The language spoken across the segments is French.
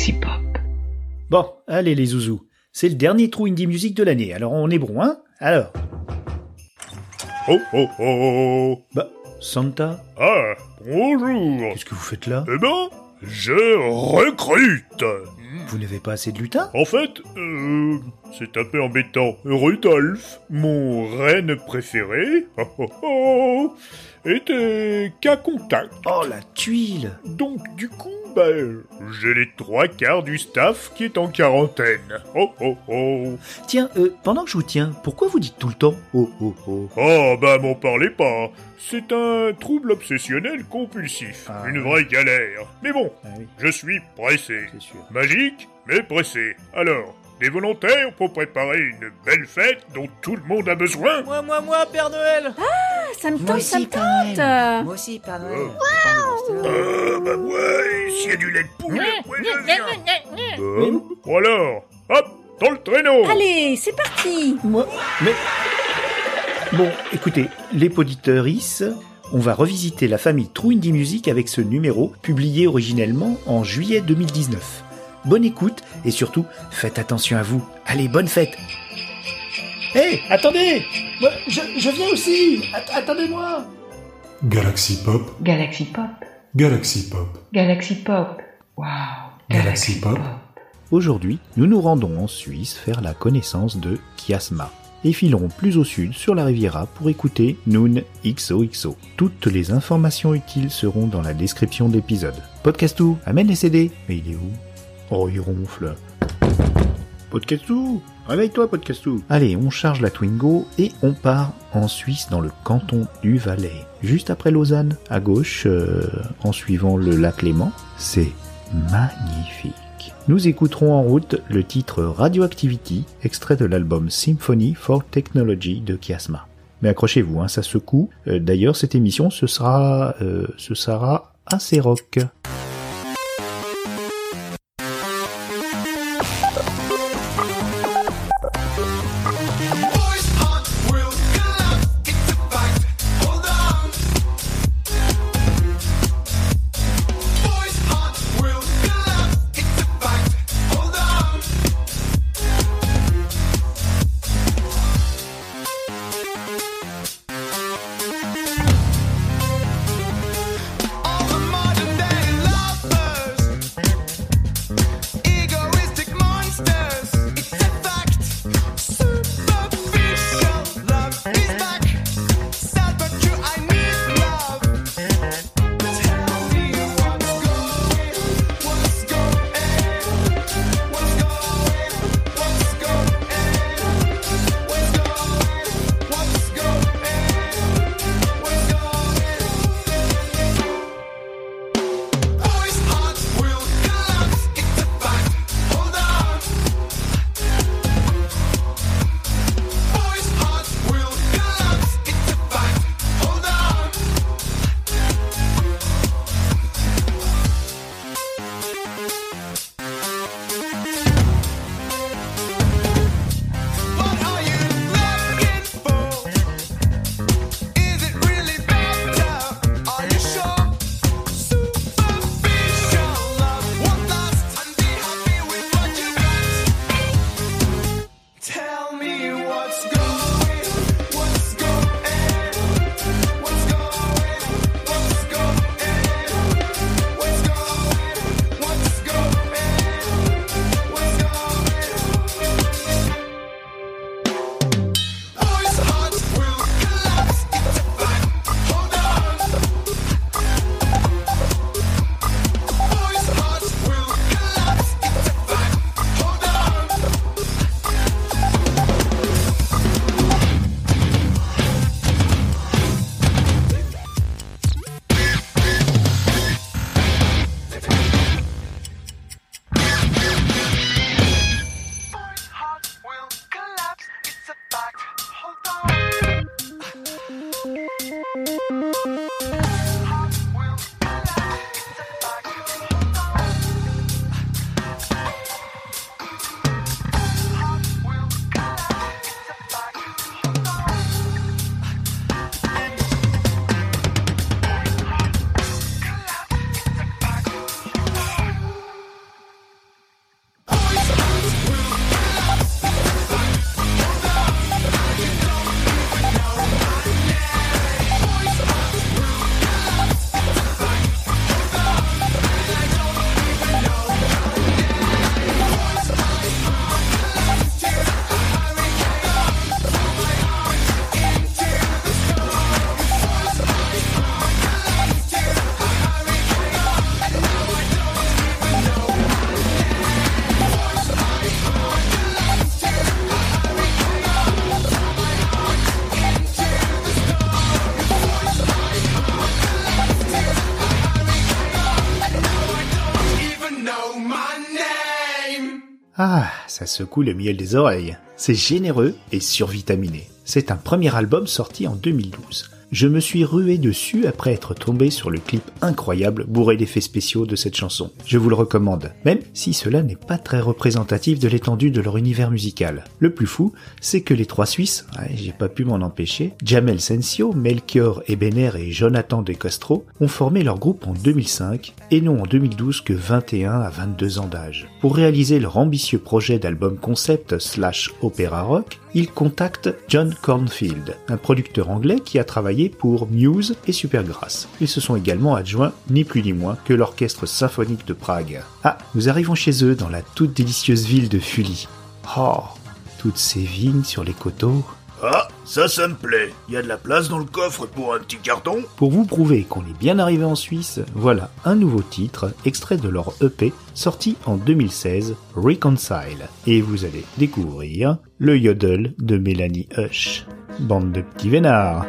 Galaxy Pop. Bon, allez les zouzous. C'est le dernier trou indie music de l'année, alors on est bon, hein? Alors, Oh oh oh bah, Santa, Ah, bonjour. Qu'est-ce que vous faites là? Eh ben, je recrute. Vous n'avez pas assez de lutin? En fait, euh, c'est un peu embêtant. Rudolf, mon reine préféré, oh, oh, oh, était qu'à contact. Oh la tuile Donc du coup, bah, j'ai les trois quarts du staff qui est en quarantaine. Oh oh oh Tiens, euh, pendant que je vous tiens, pourquoi vous dites tout le temps oh oh oh Oh bah m'en parlez pas. C'est un trouble obsessionnel compulsif. Ah, Une vraie galère. Mais bon, Ah oui, je suis pressé. sûr. Magique, mais pressé. Alors, des volontaires pour préparer une belle fête dont tout le monde a besoin Moi, moi, moi, Père Noël Ça me tente, ça me tente. Moi aussi, Père Noël. Oh. Euh, bah ouais, s'il y a du lait de poule, ouais, je viens. Euh, ou alors, hop, dans le traîneau Allez, c'est parti Moi, mais... Bon, écoutez, les poditeurs on va revisiter la famille True Indie Music avec ce numéro, publié originellement en juillet 2019. Bonne écoute, et surtout, faites attention à vous. Allez, bonne fête Hé, attendez Moi, je, je viens aussi Att- Attendez-moi Galaxy Pop, Galaxy Pop. Galaxy Pop, Galaxy Pop. Wow. Galaxy Pop. Aujourd'hui, nous nous rendons en Suisse faire la connaissance de Kiasma et filerons plus au sud sur la Riviera pour écouter Noon XOXO. Toutes les informations utiles seront dans la description de l'épisode. Podcastou, amène les CD. Mais il est où? Oh, il ronfle. Podcastou Réveille-toi, Podcastou Allez, on charge la Twingo et on part en Suisse dans le canton du Valais. Juste après Lausanne, à gauche, euh, en suivant le lac Léman. C'est magnifique. Nous écouterons en route le titre Radioactivity, extrait de l'album Symphony for Technology de Kiasma. Mais accrochez-vous, hein, ça secoue. Euh, D'ailleurs, cette émission, ce sera, euh, ce sera assez rock. Ça secoue le miel des oreilles. C'est généreux et survitaminé. C'est un premier album sorti en 2012. Je me suis rué dessus après être tombé sur le clip incroyable bourré d'effets spéciaux de cette chanson. Je vous le recommande, même si cela n'est pas très représentatif de l'étendue de leur univers musical. Le plus fou, c'est que les trois Suisses, j'ai pas pu m'en empêcher, Jamel Sensio, Melchior Ebener et Jonathan De Castro, ont formé leur groupe en 2005 et non en 2012 que 21 à 22 ans d'âge. Pour réaliser leur ambitieux projet d'album concept slash opéra rock, ils contactent John Cornfield, un producteur anglais qui a travaillé pour Muse et Supergrass. Ils se sont également adjoints ni plus ni moins que l'orchestre symphonique de Prague. Ah, nous arrivons chez eux dans la toute délicieuse ville de Fuli. Oh, toutes ces vignes sur les coteaux. Ah, ça, ça me plaît. Il y a de la place dans le coffre pour un petit carton Pour vous prouver qu'on est bien arrivé en Suisse, voilà un nouveau titre, extrait de leur EP, sorti en 2016, Reconcile. Et vous allez découvrir le yodel de Mélanie Hush. Bande de petits vénards.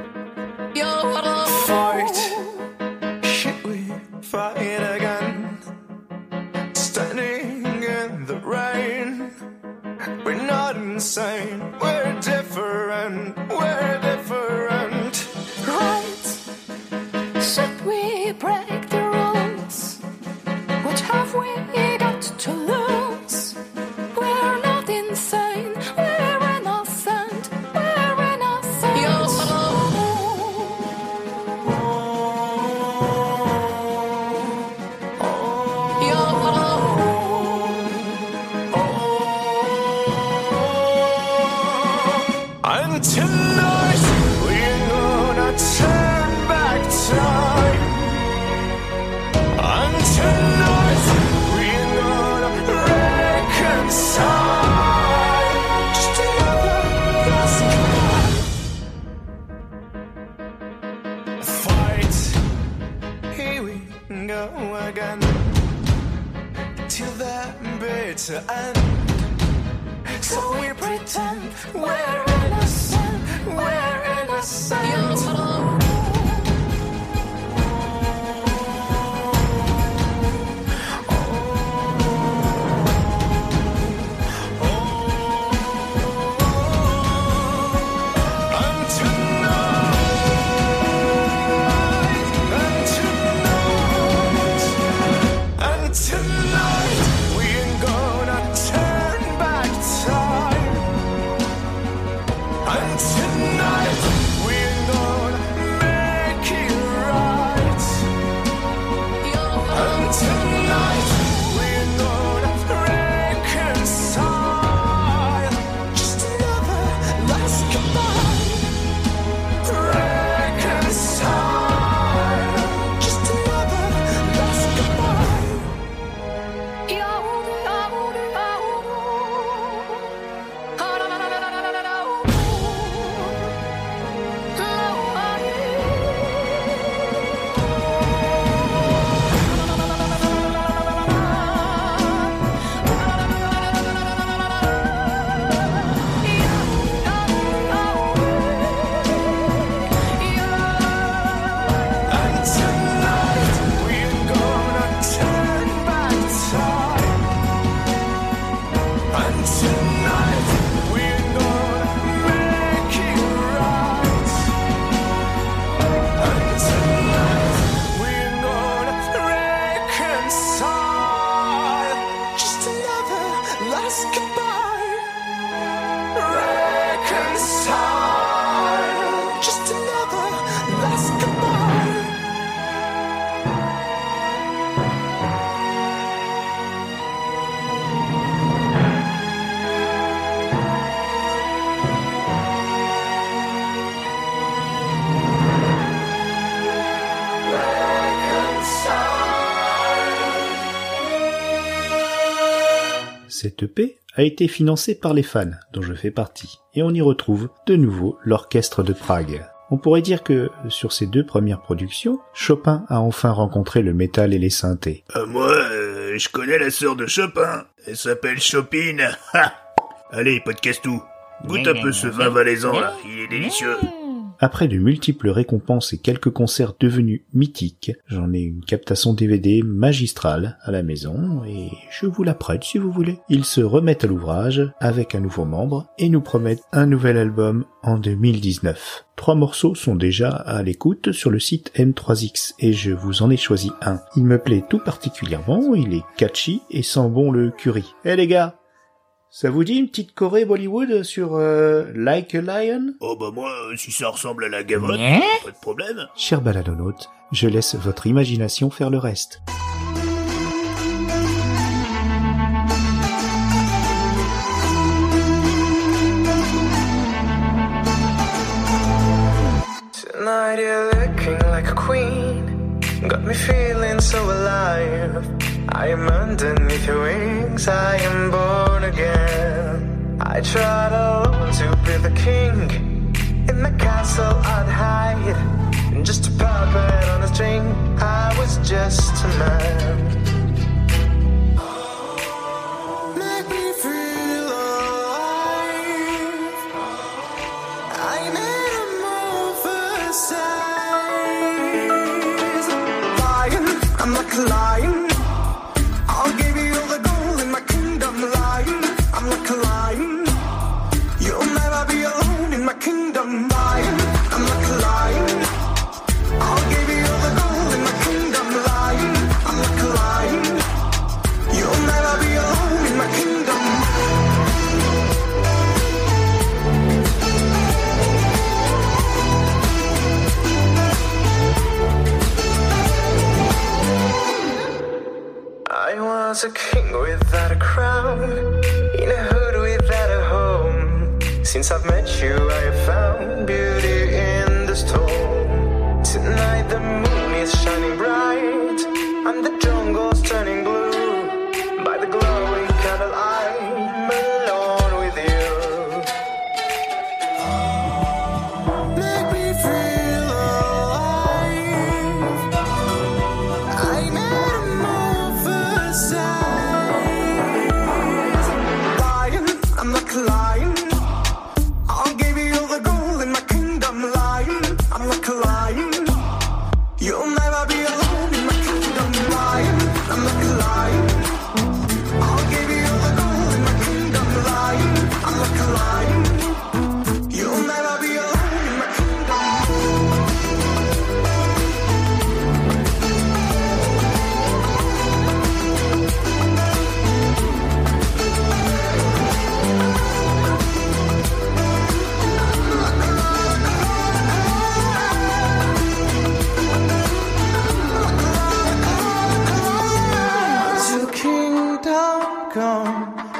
ask. Cette EP a été financée par les fans, dont je fais partie, et on y retrouve de nouveau l'orchestre de Prague. On pourrait dire que, sur ces deux premières productions, Chopin a enfin rencontré le métal et les synthés. Euh, Moi, euh, je connais la sœur de Chopin. Elle s'appelle Chopine. Ha Allez, pas de casse-tout. Goûte un peu ce vin valaisan, là. Il est délicieux. Après de multiples récompenses et quelques concerts devenus mythiques, j'en ai une captation DVD magistrale à la maison et je vous la prête si vous voulez. Ils se remettent à l'ouvrage avec un nouveau membre et nous promettent un nouvel album en 2019. Trois morceaux sont déjà à l'écoute sur le site M3X et je vous en ai choisi un. Il me plaît tout particulièrement, il est catchy et sent bon le curry. Eh les gars, ça vous dit une petite Corée Bollywood sur euh, Like a Lion? Oh bah moi, euh, si ça ressemble à la gavotte, pas de problème. Cher baladonaute, je laisse votre imagination faire le reste. Tonight you're looking like a queen. Got me feeling so alive. I am underneath your wings. I am born again. I tried alone to be the king. In the castle I'd hide. Just a puppet on a string. I was just a man.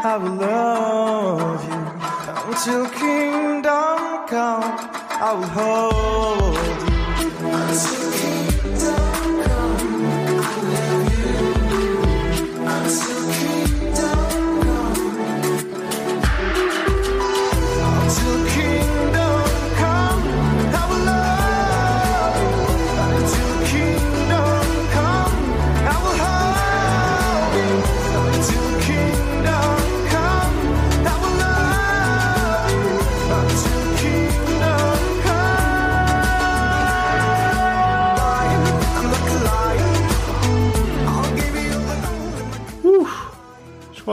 I will love you. Until kingdom come, I will hold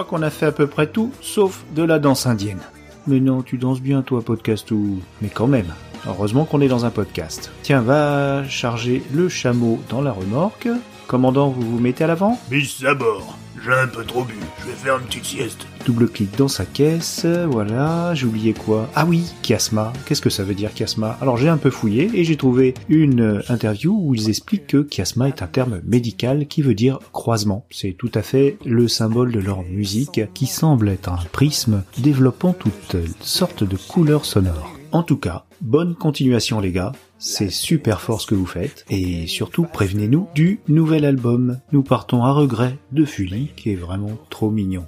qu'on a fait à peu près tout, sauf de la danse indienne. Mais non, tu danses bien toi, podcast ou... Mais quand même, heureusement qu'on est dans un podcast. Tiens, va charger le chameau dans la remorque. Commandant, vous vous mettez à l'avant? Bis à. J'ai un peu trop bu. Je vais faire une petite sieste. Double-clic dans sa caisse, voilà, j'ai oublié quoi? Ah oui, chiasma. Qu'est-ce que ça veut dire chiasma Alors j'ai un peu fouillé et j'ai trouvé une euh, interview où ils expliquent que chiasma est un terme médical qui veut dire croisement. C'est tout à fait le symbole de leur musique qui semble être un prisme développant toutes sortes de couleurs sonores. En tout cas, bonne continuation les gars, c'est super fort ce que vous faites, et surtout prévenez-nous du nouvel album. Nous partons à regret de Fully, qui est vraiment trop mignon.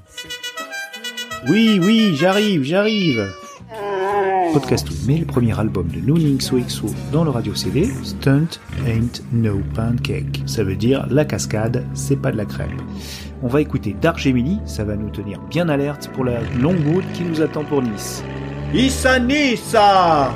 Oui, oui, j'arrive, j'arrive Podcast met le premier album de Nooning Soexo dans le radio CD, Stunt Ain't No Pancake. Ça veut dire la cascade, c'est pas de la crêpe. On va écouter Dark Gemini, ça va nous tenir bien alerte pour la longue route qui nous attend pour Nice. Issa Nissa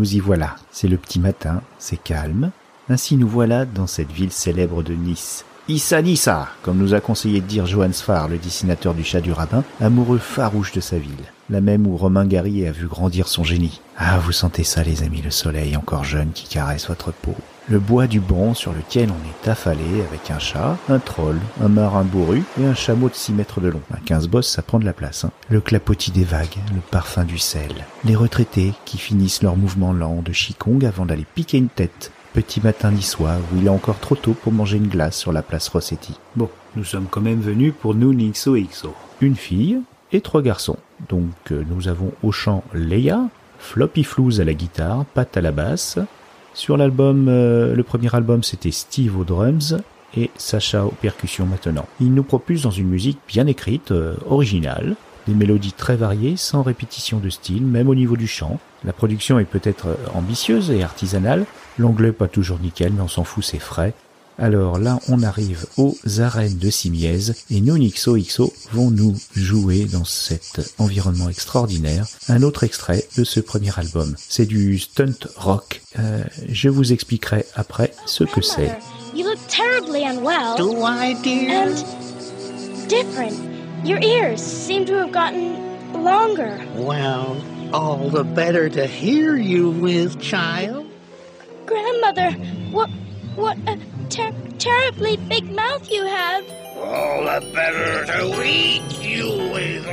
nous y voilà. C'est le petit matin, c'est calme. Ainsi nous voilà dans cette ville célèbre de Nice. Issa Nissa, comme nous a conseillé de dire Johann Sfar, le dessinateur du chat du rabbin, amoureux farouche de sa ville. La même où Romain Gary a vu grandir son génie. Ah, vous sentez ça les amis, le soleil encore jeune qui caresse votre peau. Le bois du banc sur lequel on est affalé avec un chat, un troll, un marin bourru et un chameau de 6 mètres de long. Un 15 bosses, ça prend de la place. hein. Le clapotis des vagues, le parfum du sel. Les retraités qui finissent leur mouvement lent de Qigong avant d'aller piquer une tête. Petit matin niçois où il est encore trop tôt pour manger une glace sur la place Rossetti. Bon, nous sommes quand même venus pour nous XOXO. Une fille et trois garçons. Donc euh, nous avons au chant Leia, Floppy Flouz à la guitare, Pat à la basse. Sur l'album, euh, le premier album c'était Steve aux drums et Sacha aux percussions maintenant. Il nous propulse dans une musique bien écrite, euh, originale, des mélodies très variées, sans répétition de style, même au niveau du chant. La production est peut-être ambitieuse et artisanale, l'anglais pas toujours nickel, mais on s'en fout, c'est frais. Alors là, on arrive aux arènes de Simiez et nous, XOXO, vont nous jouer dans cet environnement extraordinaire un autre extrait de ce premier album. C'est du stunt rock. Euh, je vous expliquerai après ce que c'est. You look terribly unwell. Do I, dear? And different. Your ears seem to have gotten longer. Well, all the better to hear you with, child. Grandmother, what what a ter- terribly big mouth you have. All the better to eat you with.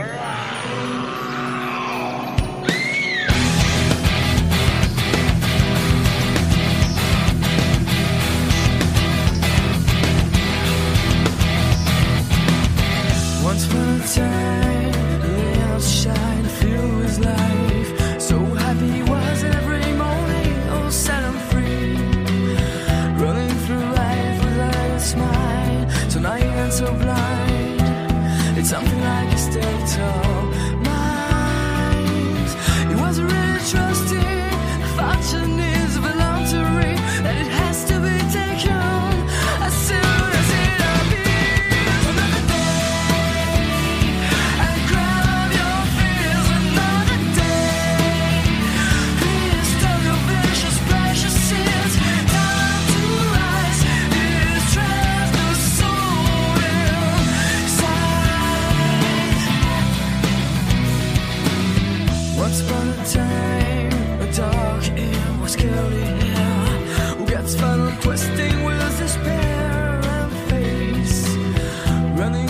Once upon a time, a dark air was gets fun twisting with despair and face? Running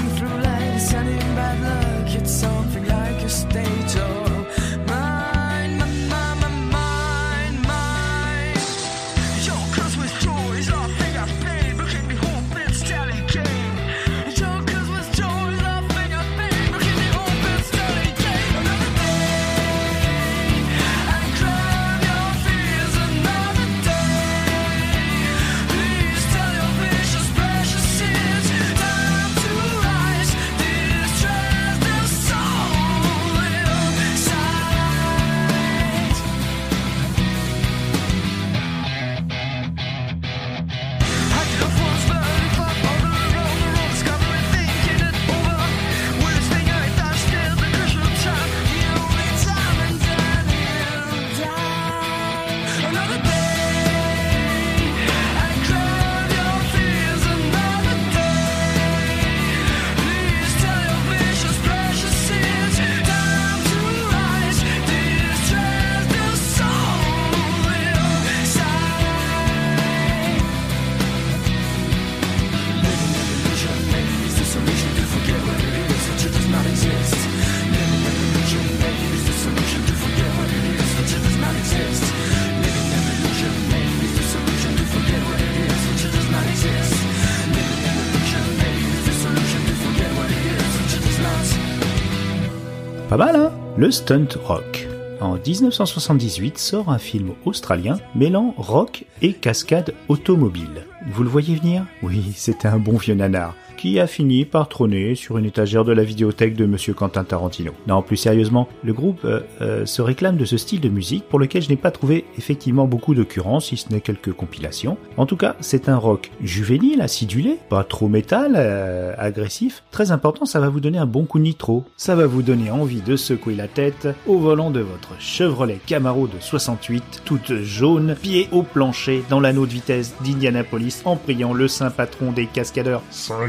Le stunt rock. En 1978 sort un film australien mêlant rock et cascade automobile. Vous le voyez venir? Oui, c'était un bon vieux nanar qui a fini par trôner sur une étagère de la vidéothèque de Monsieur Quentin Tarantino. Non, plus sérieusement, le groupe euh, euh, se réclame de ce style de musique pour lequel je n'ai pas trouvé effectivement beaucoup d'occurrences, si ce n'est quelques compilations. En tout cas, c'est un rock juvénile, acidulé, pas trop métal, euh, agressif. Très important, ça va vous donner un bon coup nitro. Ça va vous donner envie de secouer la tête au volant de votre Chevrolet Camaro de 68, toute jaune, pied au plancher, dans l'anneau de vitesse d'Indianapolis, en priant le saint patron des cascadeurs. Saint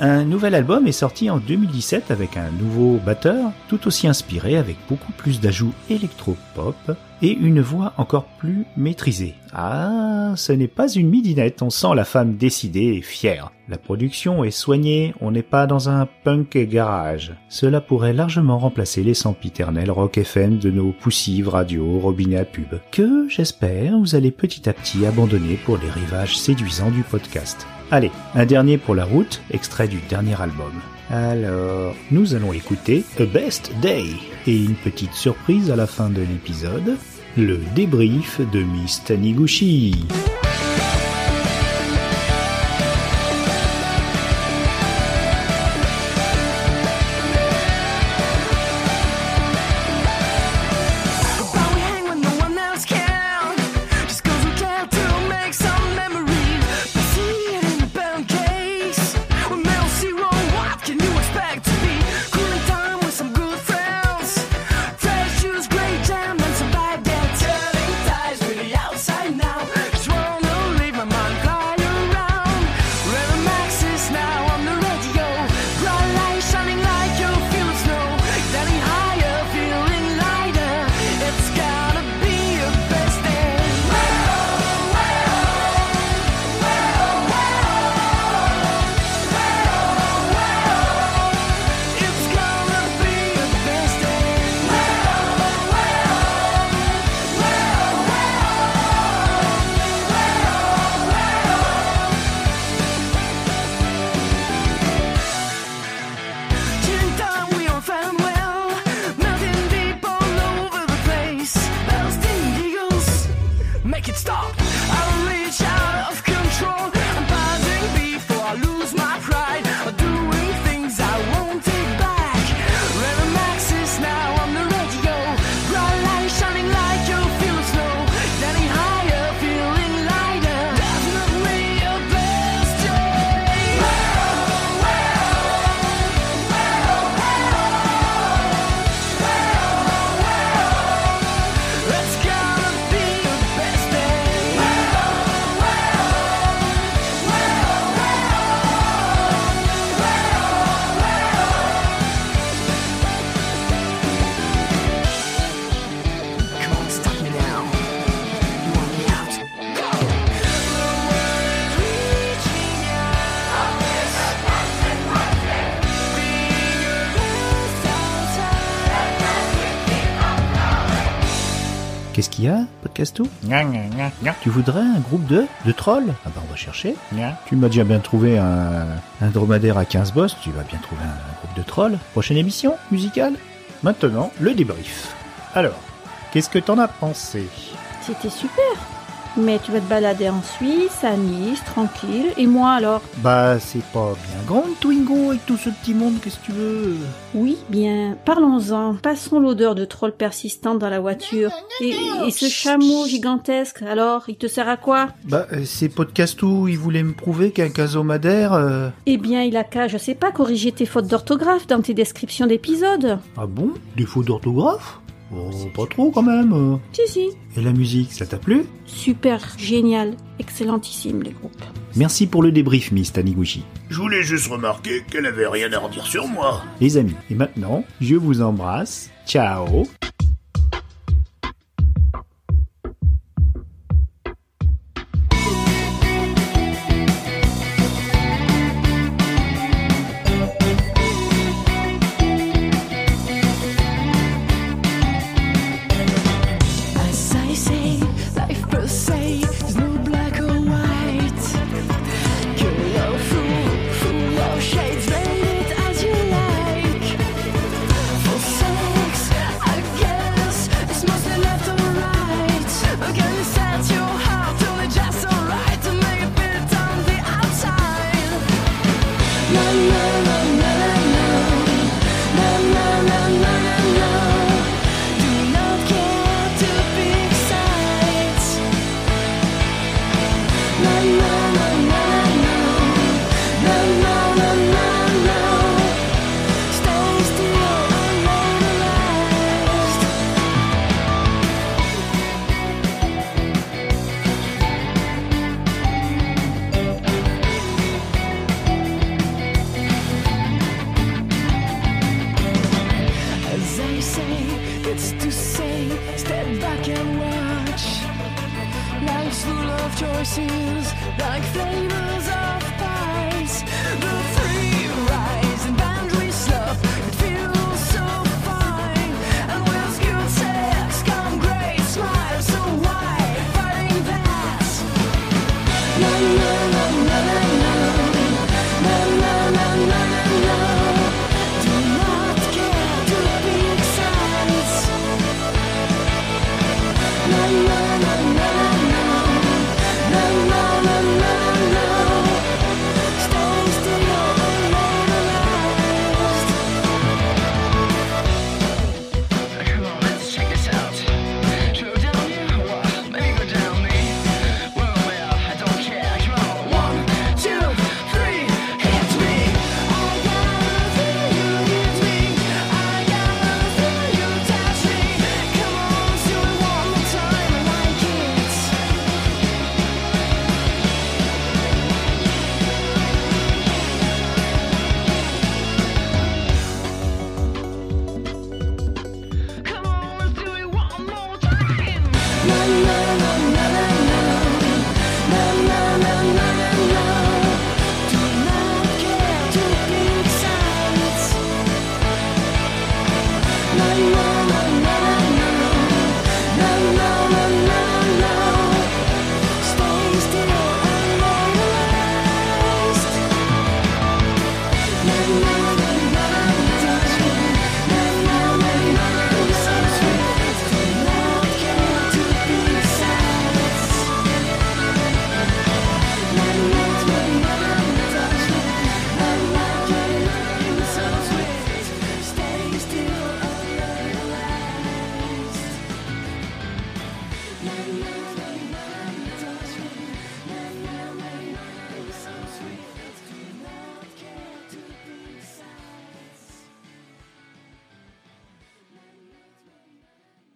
Un nouvel album est sorti en 2017 avec un nouveau batteur, tout aussi inspiré avec beaucoup plus d'ajouts électro-pop et une voix encore plus maîtrisée. Ah, ce n'est pas une midinette, on sent la femme décidée et fière. La production est soignée, on n'est pas dans un punk garage. Cela pourrait largement remplacer les sempiternels rock FM de nos poussives radio, robinet à pub, que, j'espère, vous allez petit à petit abandonner pour les rivages séduisants du podcast. Allez, un dernier pour la route, extrait du dernier album. Alors, nous allons écouter A Best Day et une petite surprise à la fin de l'épisode, le débrief de Miss Taniguchi. Podcasto Tu voudrais un groupe de de trolls Ah bah on va chercher. Tu m'as déjà bien trouvé un, un dromadaire à 15 boss, tu vas bien trouver un, un groupe de trolls. Prochaine émission musicale Maintenant, le débrief. Alors, qu'est-ce que t'en as pensé? C'était super. Mais tu vas te balader en Suisse, à Nice, tranquille. Et moi alors? Bah, c'est pas bien grande, Twingo, avec tout ce petit monde, qu'est-ce que tu veux? Oui, bien, parlons-en. Passons l'odeur de troll persistante dans la voiture. Et, et ce chameau gigantesque, alors, il te sert à quoi? Bah, euh, c'est Podcasto, il voulait me prouver qu'un casomadaire... euh, Eh bien, il a qu'à, je sais pas, corriger tes fautes d'orthographe dans tes descriptions d'épisodes. Ah bon? Défaut d'orthographe? Oh, pas trop quand même. Si, si. Et la musique, ça t'a plu? Super, génial, excellentissime les groupes. Merci pour le débrief, Miss Taniguchi. Je voulais juste remarquer qu'elle avait rien à redire sur moi. Les amis, et maintenant, je vous embrasse. Ciao As